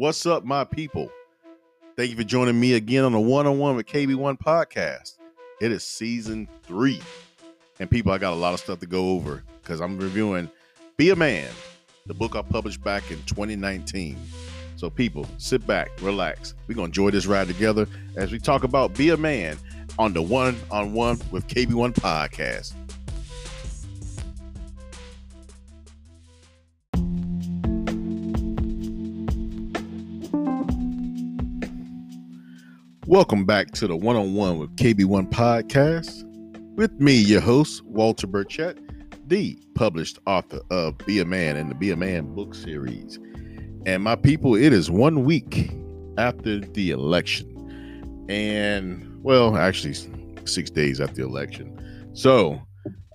What's up, my people? Thank you for joining me again on the one on one with KB1 podcast. It is season three. And people, I got a lot of stuff to go over because I'm reviewing Be a Man, the book I published back in 2019. So, people, sit back, relax. We're going to enjoy this ride together as we talk about Be a Man on the One on One with KB1 podcast. Welcome back to the One on One with KB1 podcast. With me, your host, Walter Burchett, the published author of Be a Man and the Be a Man book series. And my people, it is one week after the election. And, well, actually, six days after the election. So,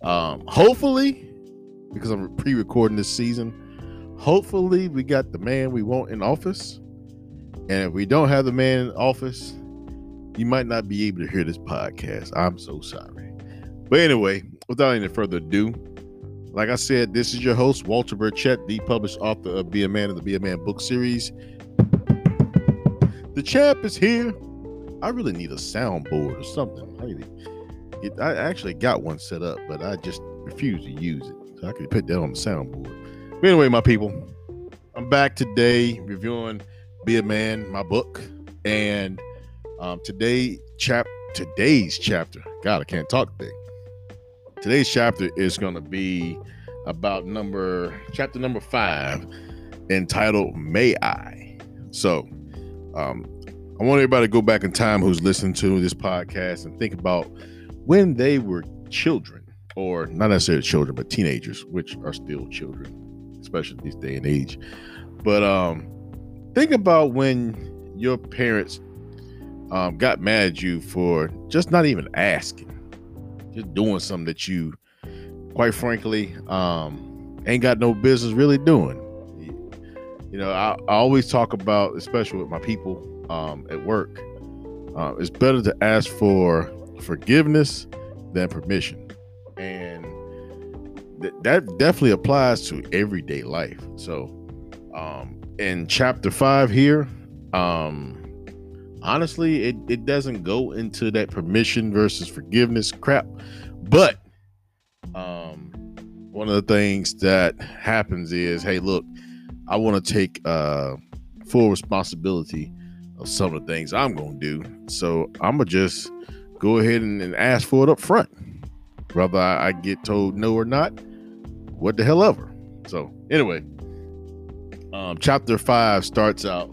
um, hopefully, because I'm pre recording this season, hopefully we got the man we want in office. And if we don't have the man in office, you might not be able to hear this podcast. I'm so sorry. But anyway, without any further ado, like I said, this is your host, Walter Burchett, the published author of Be a Man and the Be a Man book series. The champ is here. I really need a soundboard or something. I, I actually got one set up, but I just refuse to use it. So I could put that on the soundboard. But anyway, my people, I'm back today reviewing Be a Man, my book. And um, today, chap today's chapter. God, I can't talk today. Today's chapter is going to be about number chapter number five, entitled "May I." So, um, I want everybody to go back in time who's listening to this podcast and think about when they were children, or not necessarily children, but teenagers, which are still children, especially this day and age. But um, think about when your parents um, got mad at you for just not even asking, just doing something that you, quite frankly, um, ain't got no business really doing. You know, I, I always talk about, especially with my people um, at work, uh, it's better to ask for forgiveness than permission, and th- that definitely applies to everyday life. So, um, in chapter five here, um, honestly, it, it doesn't go into that permission versus forgiveness crap. But um, one of the things that happens is, hey, look, I want to take uh, full responsibility of some of the things I'm going to do. So I'm going to just go ahead and, and, ask for it up front. Whether I, I get told no or not, what the hell ever. So, anyway, um, chapter five starts out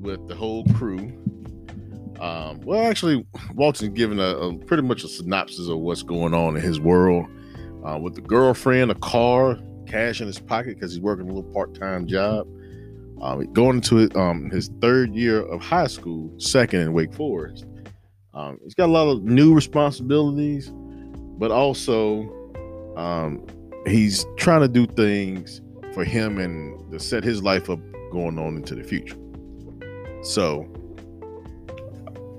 with the whole crew um, well, actually, Walton's giving a, a, pretty much a synopsis of what's going on in his world uh, with the girlfriend, a car, cash in his pocket because he's working a little part-time job. Um, going into um, his third year of high school, second in Wake Forest. Um, he's got a lot of new responsibilities, but also um, he's trying to do things for him and to set his life up going on into the future. So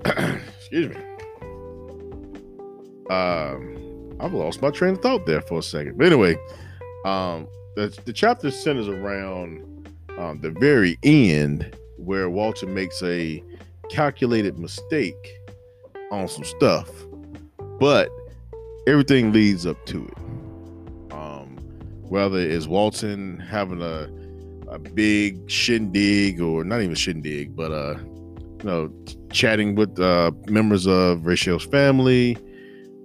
excuse me. Um, I've lost my train of thought there for a second. But anyway, um, the, the chapter centers around um, the very end where Walter makes a calculated mistake on some stuff, but everything leads up to it. Um, whether it's Walton having a a big shindig or not even shindig, but uh, you know, chatting with uh, members of Rachel's family,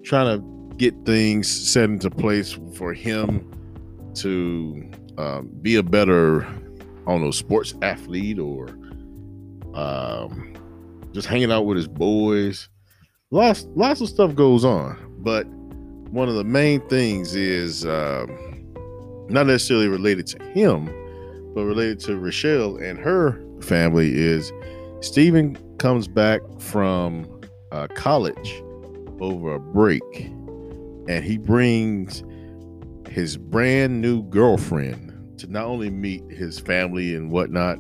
trying to get things set into place for him to um, be a better, I don't know, sports athlete or um, just hanging out with his boys. Lots, lots of stuff goes on, but one of the main things is uh, not necessarily related to him, but related to Rochelle and her family is Stephen comes back from uh, college over a break and he brings his brand new girlfriend to not only meet his family and whatnot,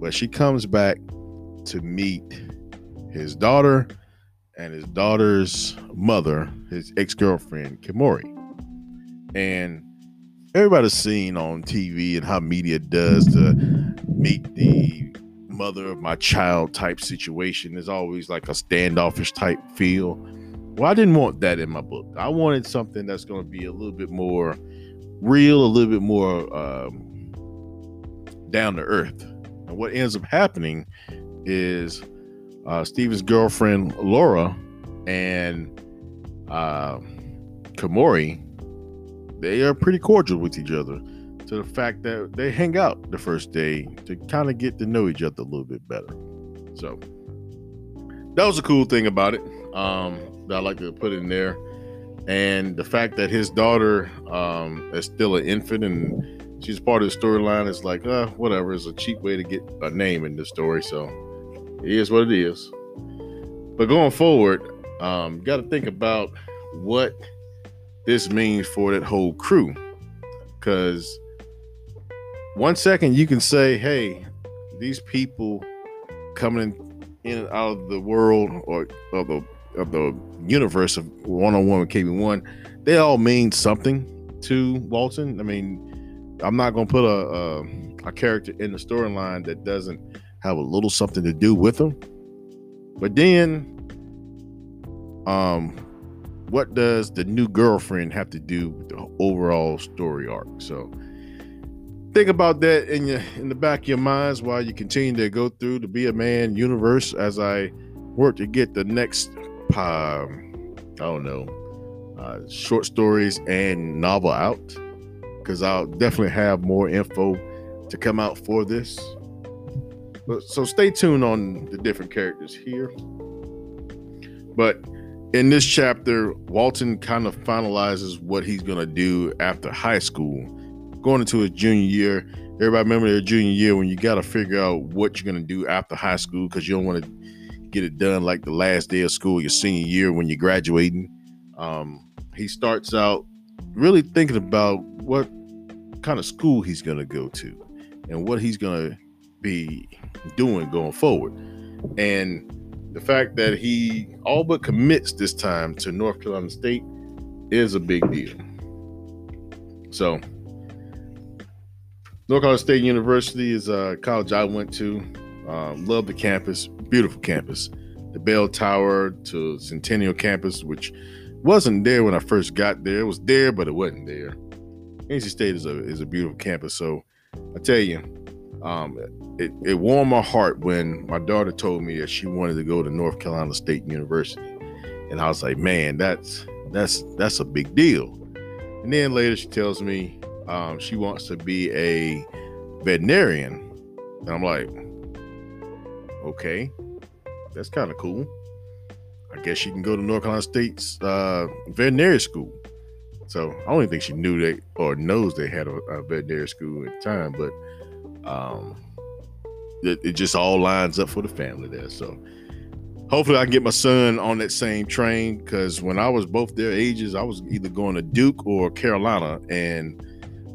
but she comes back to meet his daughter and his daughter's mother, his ex girlfriend, Kimori. And everybody's seen on TV and how media does to meet the mother of my child type situation. There's always like a standoffish type feel. Well, I didn't want that in my book. I wanted something that's going to be a little bit more real, a little bit more um, down to earth. And what ends up happening is uh, Steven's girlfriend Laura and uh, Komori, they are pretty cordial with each other to the fact that they hang out the first day to kind of get to know each other a little bit better. So that was a cool thing about it um, that I like to put in there. And the fact that his daughter um, is still an infant and she's part of the storyline is like, uh, whatever. It's a cheap way to get a name in the story. So it is what it is. But going forward, um, got to think about what this means for that whole crew. Because one second you can say, hey, these people coming in and out of the world or of the of the universe of one on one with KB1, they all mean something to Walton. I mean, I'm not gonna put a a, a character in the storyline that doesn't have a little something to do with them. But then, um, what does the new girlfriend have to do with the overall story arc? So think about that in your in the back of your minds while you continue to go through the Be a Man universe as I work to get the next uh, I don't know uh, short stories and novel out because I'll definitely have more info to come out for this. But so stay tuned on the different characters here. But in this chapter, Walton kind of finalizes what he's gonna do after high school going into his junior year. Everybody remember their junior year when you got to figure out what you're going to do after high school because you don't want to get it done like the last day of school, your senior year when you're graduating. Um, he starts out really thinking about what kind of school he's going to go to and what he's going to be doing going forward. And the fact that he all but commits this time to North Carolina State is a big deal. So, North Carolina State University is a college I went to. Um, love the campus, beautiful campus. The bell tower to Centennial campus, which wasn't there when I first got there. It was there, but it wasn't there. NC State is a is a beautiful campus. So I tell you, um, it, it warmed my heart when my daughter told me that she wanted to go to North Carolina State University, and I was like, man, that's that's that's a big deal. And then later she tells me um, she wants to be a veterinarian. And I'm like, okay, that's kind of cool. I guess she can go to North Carolina State's uh, veterinary school. So I don't think she knew they or knows they had a, a veterinary school at the time, but um, it, it, just all lines up for the family there. So hopefully I can get my son on that same train because when I was both their ages, I was either going to Duke or Carolina, and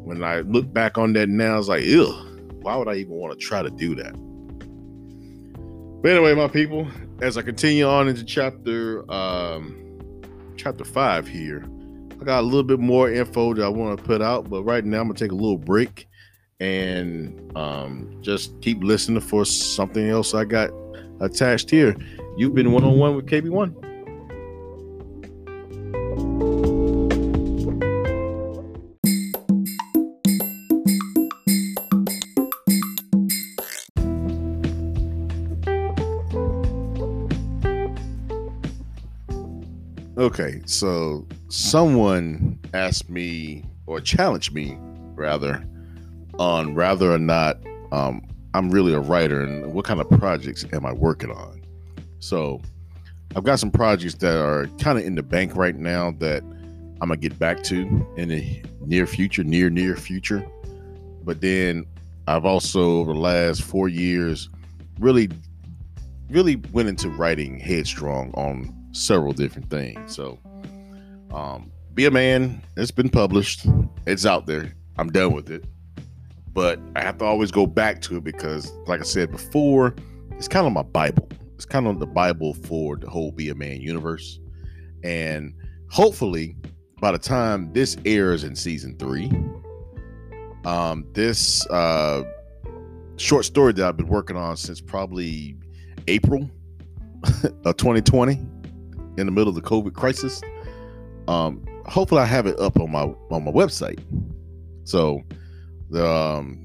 when I look back on that now, I was like, ew, why would I even want to try to do that? But anyway, my people, as I continue on into chapter um chapter five here, I got a little bit more info that I want to put out, but right now I'm gonna take a little break and um just keep listening for something else I got attached here. You've been one on one with KB1. Okay, so someone asked me or challenged me rather on whether or not um, I'm really a writer and what kind of projects am I working on. So I've got some projects that are kind of in the bank right now that I'm gonna get back to in the near future, near near future. But then I've also over the last four years really really went into writing headstrong on several different things. So, um, Be a Man, it's been published, it's out there. I'm done with it. But I have to always go back to it because, like I said before, it's kind of my Bible. It's kind of the Bible for the whole Be a Man universe. And hopefully, by the time this airs in season three, um, this uh, short story that I've been working on since probably April of 2020 in the middle of the COVID crisis. Um, hopefully, I have it up on my on my website. So the um,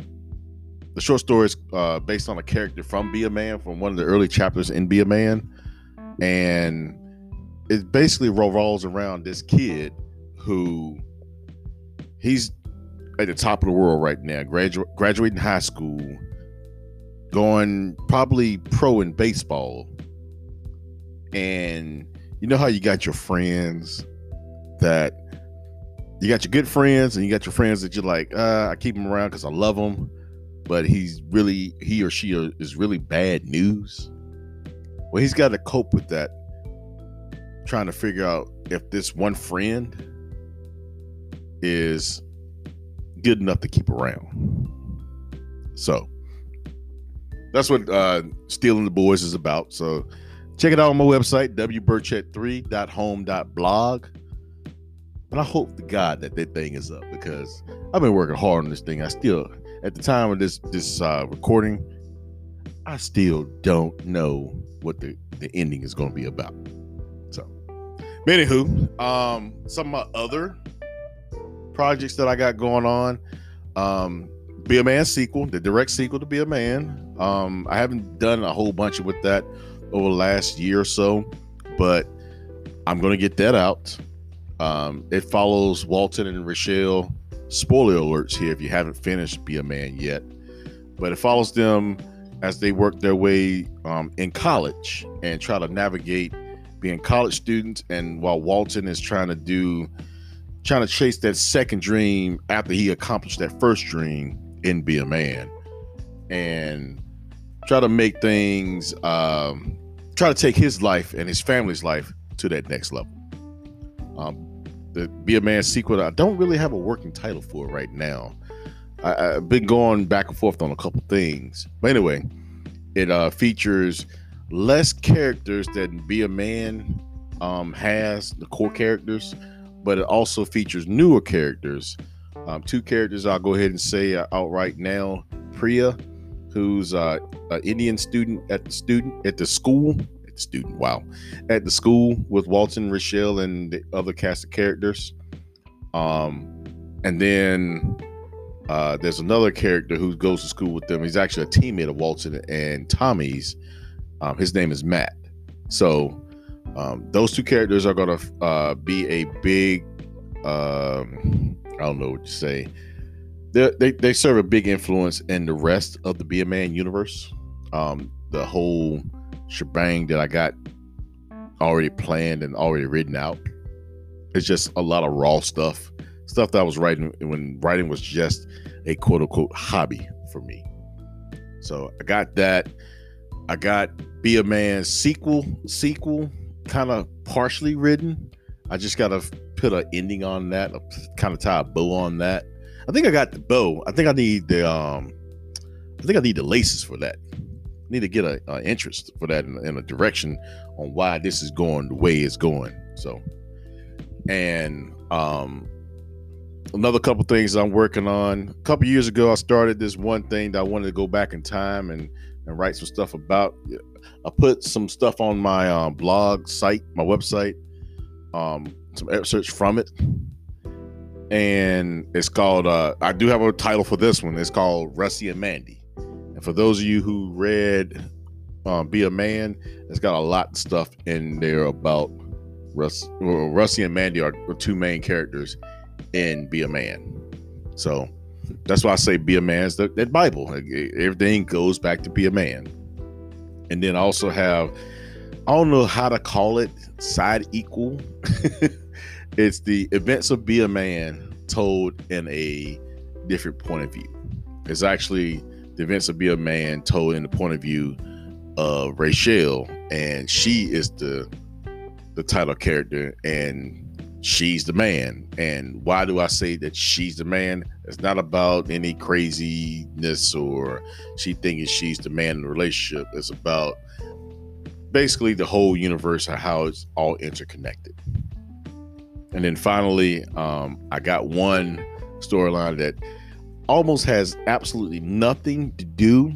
the short story is uh, based on a character from Be a Man, from one of the early chapters in Be a Man, and it basically revolves around this kid who he's at the top of the world right now, gradu- graduating high school, going probably pro in baseball, and you know how you got your friends that you got your good friends and you got your friends that you're like, uh, I keep them around because I love them, but he's really he or she is really bad news. Well, he's got to cope with that, trying to figure out if this one friend is good enough to keep around. So that's what uh Stealing the Boys is about. So check it out on my website, wburchett3.home.blog. And I hope to God that that thing is up because I've been working hard on this thing. I still, at the time of this this uh, recording, I still don't know what the the ending is going to be about. So, anywho, um, some of my other projects that I got going on, um, Be a Man sequel, the direct sequel to Be a Man. Um, I haven't done a whole bunch with that over the last year or so, but I'm going to get that out. Um, it follows Walton and Rochelle. Spoiler alerts here if you haven't finished Be a Man yet, but it follows them as they work their way um, in college and try to navigate being college students. And while Walton is trying to do, trying to chase that second dream after he accomplished that first dream in Be a Man, and try to make things, um, try to take his life and his family's life to that next level. Um, the Be a Man sequel. I don't really have a working title for it right now. I, have been going back and forth on a couple things, but anyway, it uh, features less characters than Be a Man um, has the core characters, but it also features newer characters. Um, two characters I'll go ahead and say out right now: Priya, who's uh, an Indian student at the student at the school at the student. Wow, at the school with Walton, Rochelle, and the other cast of characters. Um, and then uh, there's another character who goes to school with them. He's actually a teammate of Walton and Tommy's. Um, his name is Matt. So um, those two characters are going to uh, be a big. Um, I don't know what to say. They, they, serve a big influence in the rest of the Be a Man universe. Um, the whole shebang that I got already planned and already written out. It's just a lot of raw stuff, stuff that I was writing when writing was just a quote unquote hobby for me. So I got that. I got Be a Man sequel, sequel, kind of partially written. I just got to put an ending on that, kind of tie a bow on that. I think I got the bow. I think I need the um, I think I need the laces for that need to get a, a interest for that in, in, a direction on why this is going the way it's going. So, and um, another couple things I'm working on. A couple years ago, I started this one thing that I wanted to go back in time and and write some stuff about. I put some stuff on my um, blog site, my website, um, some excerpts from it, and it's called. Uh, I do have a title for this one. It's called Rusty and Mandy and for those of you who read um, Be a Man, it's got a lot of stuff in there about Russ, well, Russie and Mandy are, are two main characters in Be a Man. So that's why I say Be a Man's the, that Bible. Everything goes back to Be a Man. And then also have, I don't know how to call it, sidequel. it's the events of Be a Man told in a different point of view. It's actually the events of Be a Man told in the point of view of Rachel, and she is the the title character, and she's the man. And why do I say that she's the man? It's not about any craziness or she thinking she's the man in the relationship. It's about basically the whole universe and how it's all interconnected. And then finally, um, I got one storyline that almost has absolutely nothing to do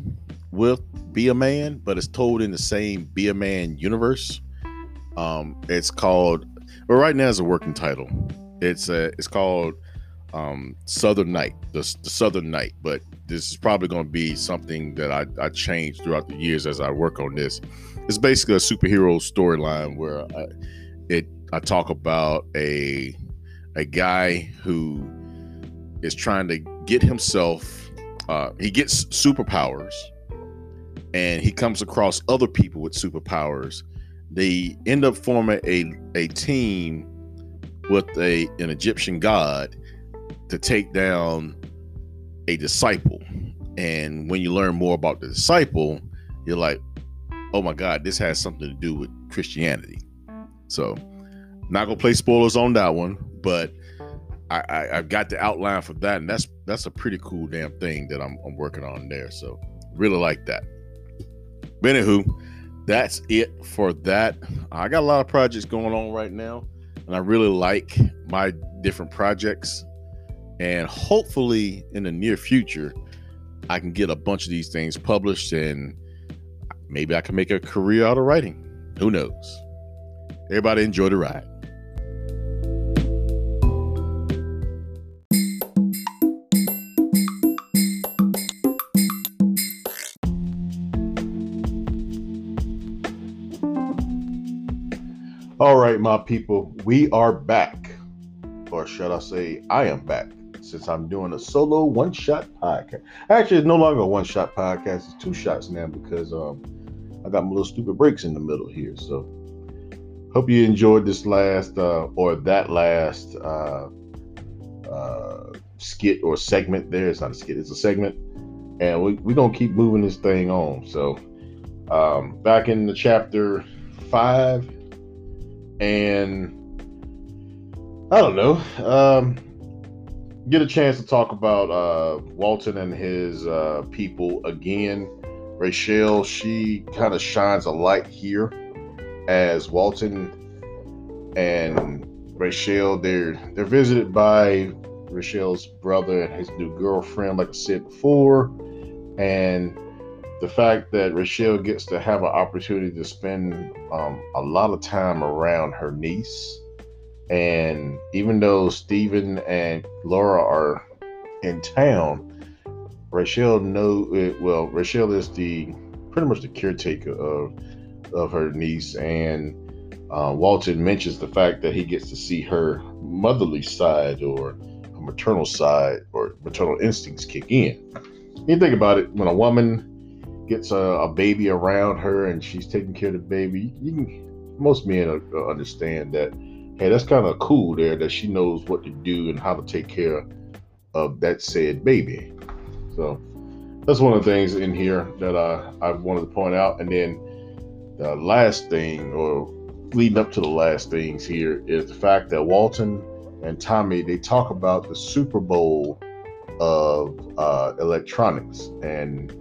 with Be a Man, but it's told in the same Be a Man universe. Um, it's called, well, right now it's a working title. It's a, it's called um, Southern Night, the, the Southern Night. But this is probably going to be something that I, I change throughout the years as I work on this. It's basically a superhero storyline where I, it I talk about a a guy who is trying to get himself. Uh, he gets superpowers, and he comes across other people with superpowers. They end up forming a a team with a an Egyptian god to take down a disciple. And when you learn more about the disciple, you're like, oh my God, this has something to do with Christianity. So, not gonna play spoilers on that one, but I, I have got the outline for that, and that's that's a pretty cool damn thing that I'm, I'm working on there. So, really like that. But anywho, that's it for that. I got a lot of projects going on right now, and I really like my different projects. And hopefully, in the near future, I can get a bunch of these things published and maybe I can make a career out of writing. Who knows? Everybody enjoy the ride. All right, my people, we are back. Or should I say, I am back since I'm doing a solo one shot podcast. Actually, it's no longer a one shot podcast, it's two shots now because um, I got my little stupid breaks in the middle here. So, hope you enjoyed this last uh, or that last uh, uh, skit or segment there. It's not a skit, it's a segment. And we, we're going to keep moving this thing on. So, um, back in the chapter five, and I don't know. Um, get a chance to talk about uh, Walton and his uh, people again. Rachel, she kind of shines a light here as Walton and Rachel. They're they're visited by Rachel's brother and his new girlfriend, like I said before, and the fact that Rachel gets to have an opportunity to spend um, a lot of time around her niece and even though Stephen and Laura are in town, Rachel know it. Well, Rachel is the pretty much the caretaker of of her niece, and uh, Walton mentions the fact that he gets to see her motherly side or maternal side or maternal instincts kick in. You think about it, when a woman gets a, a baby around her and she's taking care of the baby, you can, most men understand that hey, that's kind of cool there that she knows what to do and how to take care of that said baby. So that's one of the things in here that uh, I wanted to point out. And then the last thing, or leading up to the last things here, is the fact that Walton and Tommy they talk about the Super Bowl of uh, electronics and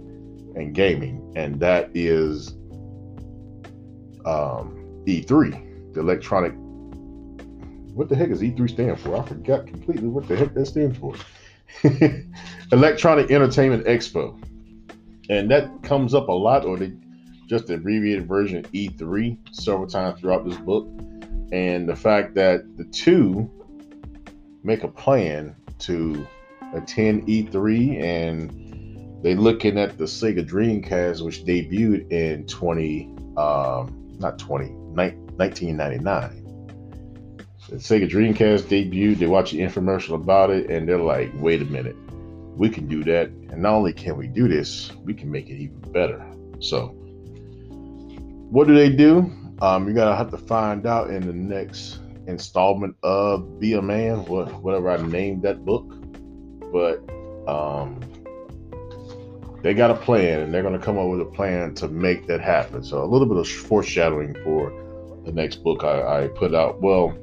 and gaming, and that is um, E3, the Electronic what the heck is E3 stand for? I forgot completely what the heck that stands for. Electronic Entertainment Expo. And that comes up a lot, or they just the abbreviated version of E3 several times throughout this book. And the fact that the two make a plan to attend E3 and they looking at the Sega Dreamcast, which debuted in 20, um, not 20, 1999 the Sega Dreamcast debuted. They watch the infomercial about it, and they're like, "Wait a minute, we can do that. And not only can we do this, we can make it even better." So, what do they do? Um, you're gonna have to find out in the next installment of Be a Man, whatever I named that book. But um, they got a plan, and they're gonna come up with a plan to make that happen. So, a little bit of foreshadowing for the next book I, I put out. Well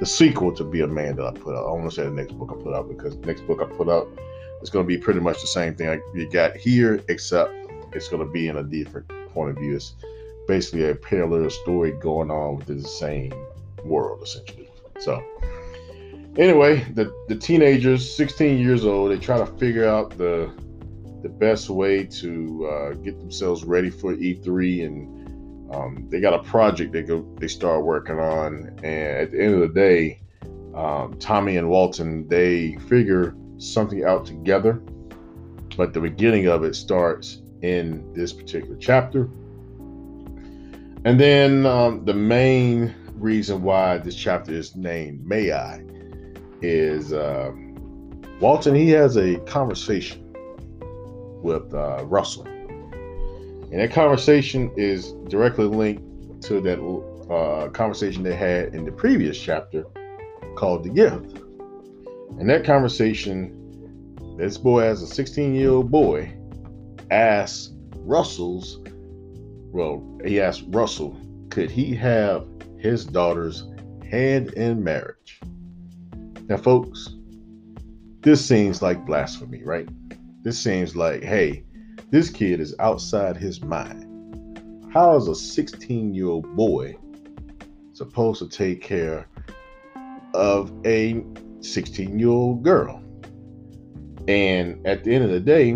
the sequel to Be a Man that I put out. I want to say the next book I put out because the next book I put out is going to be pretty much the same thing you got here, except it's going to be in a different point of view. It's basically a parallel story going on within the same world, essentially. So, anyway, the the teenagers, 16 years old, they try to figure out the the best way to uh, get themselves ready for E3, and um, they got a project they go they start working on. And at the end of the day, um, Tommy and Walton they figure something out together, but the beginning of it starts in this particular chapter. And then um, the main reason why this chapter is named May I is uh, Walton, he has a conversation with uh, Russell. And that conversation is directly linked to that uh, conversation they had in the previous chapter called The Gift. And that conversation, this boy, as a 16 year old boy, asked Russell's, well, he asked Russell, could he have his daughter's hand in marriage? Now, folks, this seems like blasphemy, right? This seems like, hey, this kid is outside his mind. How is a 16 year old boy supposed to take care of a 16 year old girl? And at the end of the day,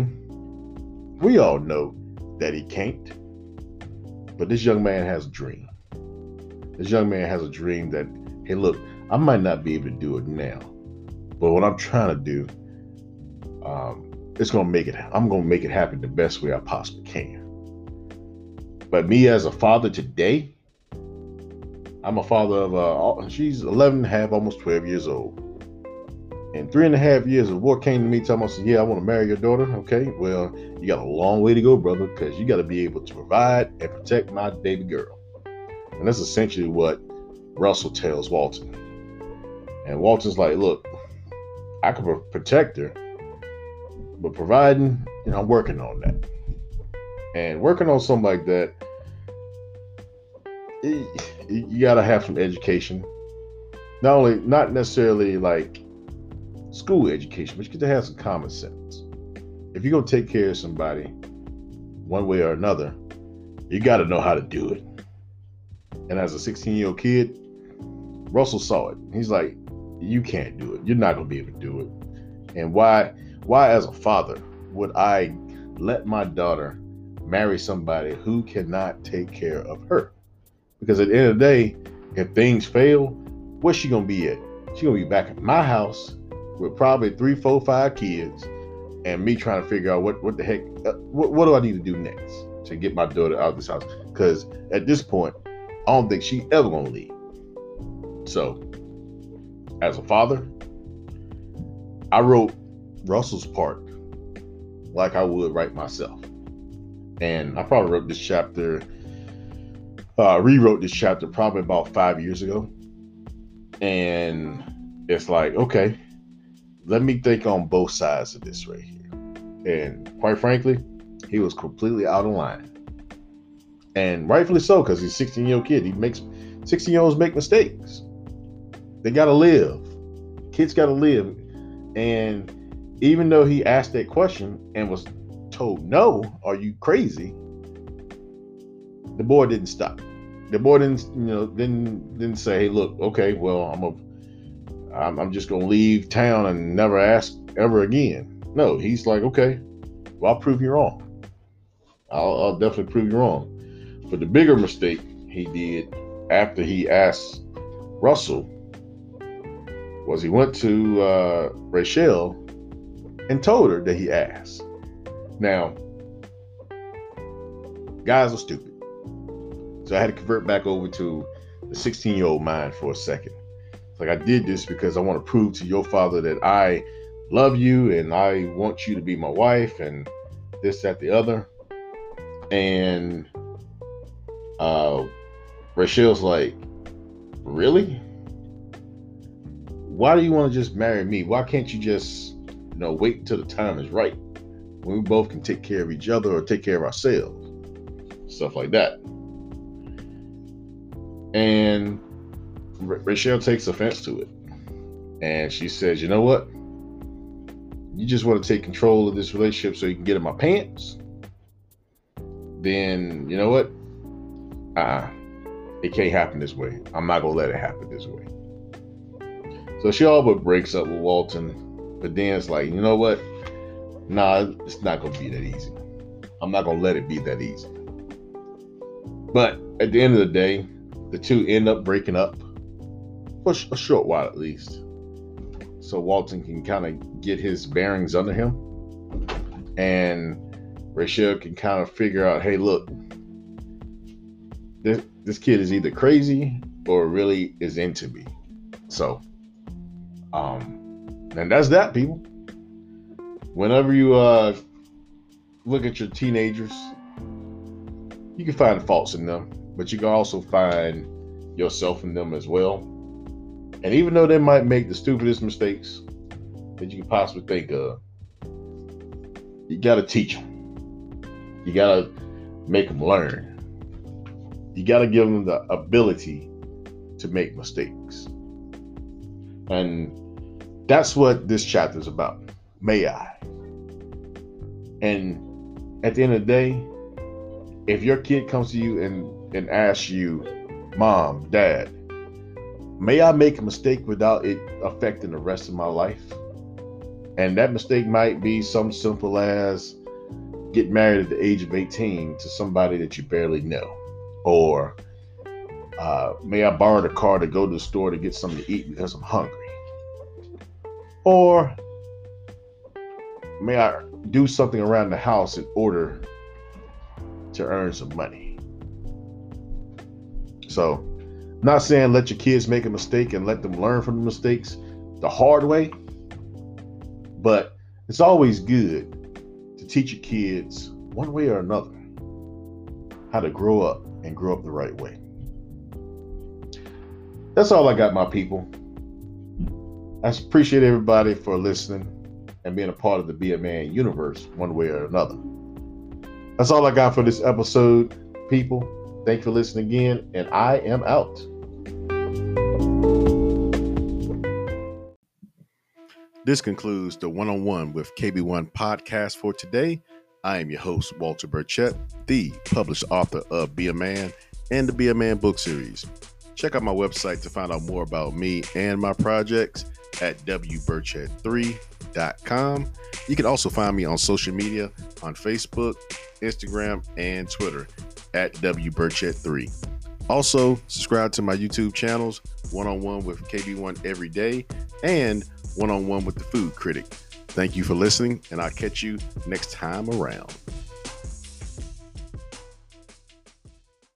we all know that he can't. But this young man has a dream. This young man has a dream that, hey, look, I might not be able to do it now, but what I'm trying to do, um, it's gonna make it. I'm gonna make it happen the best way I possibly can. But me as a father today, I'm a father of uh, she's 11 and a half, almost 12 years old. And three and a half years of war came to me telling me, yeah, I want to marry your daughter. Okay, well, you got a long way to go, brother, because you got to be able to provide and protect my baby girl. And that's essentially what Russell tells Walton. And Walton's like, look, I can protect her, but providing, you know, I'm working on that. And working on something like that, it, you got to have some education. Not only, not necessarily like school education, but you got to have some common sense. If you're to take care of somebody one way or another, you got to know how to do it. And as a 16 year old kid, Russell saw it. He's like, you can't do it. You're not to be able to do it. And why, why as a father would I let my daughter marry somebody who cannot take care of her? Because at the end of the day, if things fail, where's she to be at? She's to be back at my house with probably three, four, five kids and me trying to figure out what, what the heck, uh, what, what do I need to do next to get my daughter out of this house? Because at this point, I don't think she ever to leave. So as a father, I wrote Russell's part like I would write myself. And I probably wrote this chapter, uh, rewrote this chapter probably about five years ago. And it's like, okay, let me think on both sides of this right here. And quite frankly, he was completely out of line. And rightfully so, because he's a 16 year old kid. He makes 16 year olds make mistakes. They gotta live. Kids gotta live. And even though he asked that question and was told no, are you crazy? The boy didn't stop. The boy didn't, you know, didn't didn't say, "Hey, look, okay, well, I'm a, I'm, I'm just gonna leave town and never ask ever again." No, he's like, "Okay, well, I'll prove you wrong. I'll, I'll definitely prove you wrong." But the bigger mistake he did after he asked Russell was he went to uh, Rachel and told her that he asked. Now, guys are stupid. So I had to convert back over to the 16 year old mind for a second. Like I did this because I want to prove to your father that I love you and I want you to be my wife and this, that, the other. And uh Rachel's like, really? why do you want to just marry me? Why can't you just, you know, wait until the time is right when we both can take care of each other or take care of ourselves? Stuff like that. And Rachel takes offense to it. And she says, you know what? You just want to take control of this relationship so you can get in my pants? Then, you know what? Uh, it can't happen this way. I'm not going to let it happen this way. So she all but breaks up with Walton, but then it's like, you know what? Nah, it's not gonna be that easy. I'm not gonna let it be that easy. But at the end of the day, the two end up breaking up a short while at least. So Walton can kind of get his bearings under him. And Rachel can kind of figure out, hey, look, this, this kid is either crazy or really is into me. So, um, and that's that, people. Whenever you uh look at your teenagers, you can find faults in them, but you can also find yourself in them as well. And even though they might make the stupidest mistakes that you can possibly think of, you got to teach them. You got to make them learn. You got to give them the ability to make mistakes. And that's what this chapter is about. May I? And at the end of the day, if your kid comes to you and, and asks you, Mom, Dad, may I make a mistake without it affecting the rest of my life? And that mistake might be something simple as get married at the age of 18 to somebody that you barely know. Or uh, may I borrow the car to go to the store to get something to eat because I'm hungry? Or may I do something around the house in order to earn some money. So, not saying let your kids make a mistake and let them learn from the mistakes the hard way, but it's always good to teach your kids one way or another how to grow up and grow up the right way. That's all I got, my people. I appreciate everybody for listening and being a part of the Be a Man universe one way or another. That's all I got for this episode, people. Thanks for listening again, and I am out. This concludes the one on one with KB1 podcast for today. I am your host, Walter Burchett, the published author of Be a Man and the Be a Man book series. Check out my website to find out more about me and my projects at wburchett3.com. You can also find me on social media on Facebook, Instagram, and Twitter at wburchett3. Also, subscribe to my YouTube channels, One on One with KB1 every day and One on One with the Food Critic. Thank you for listening, and I'll catch you next time around.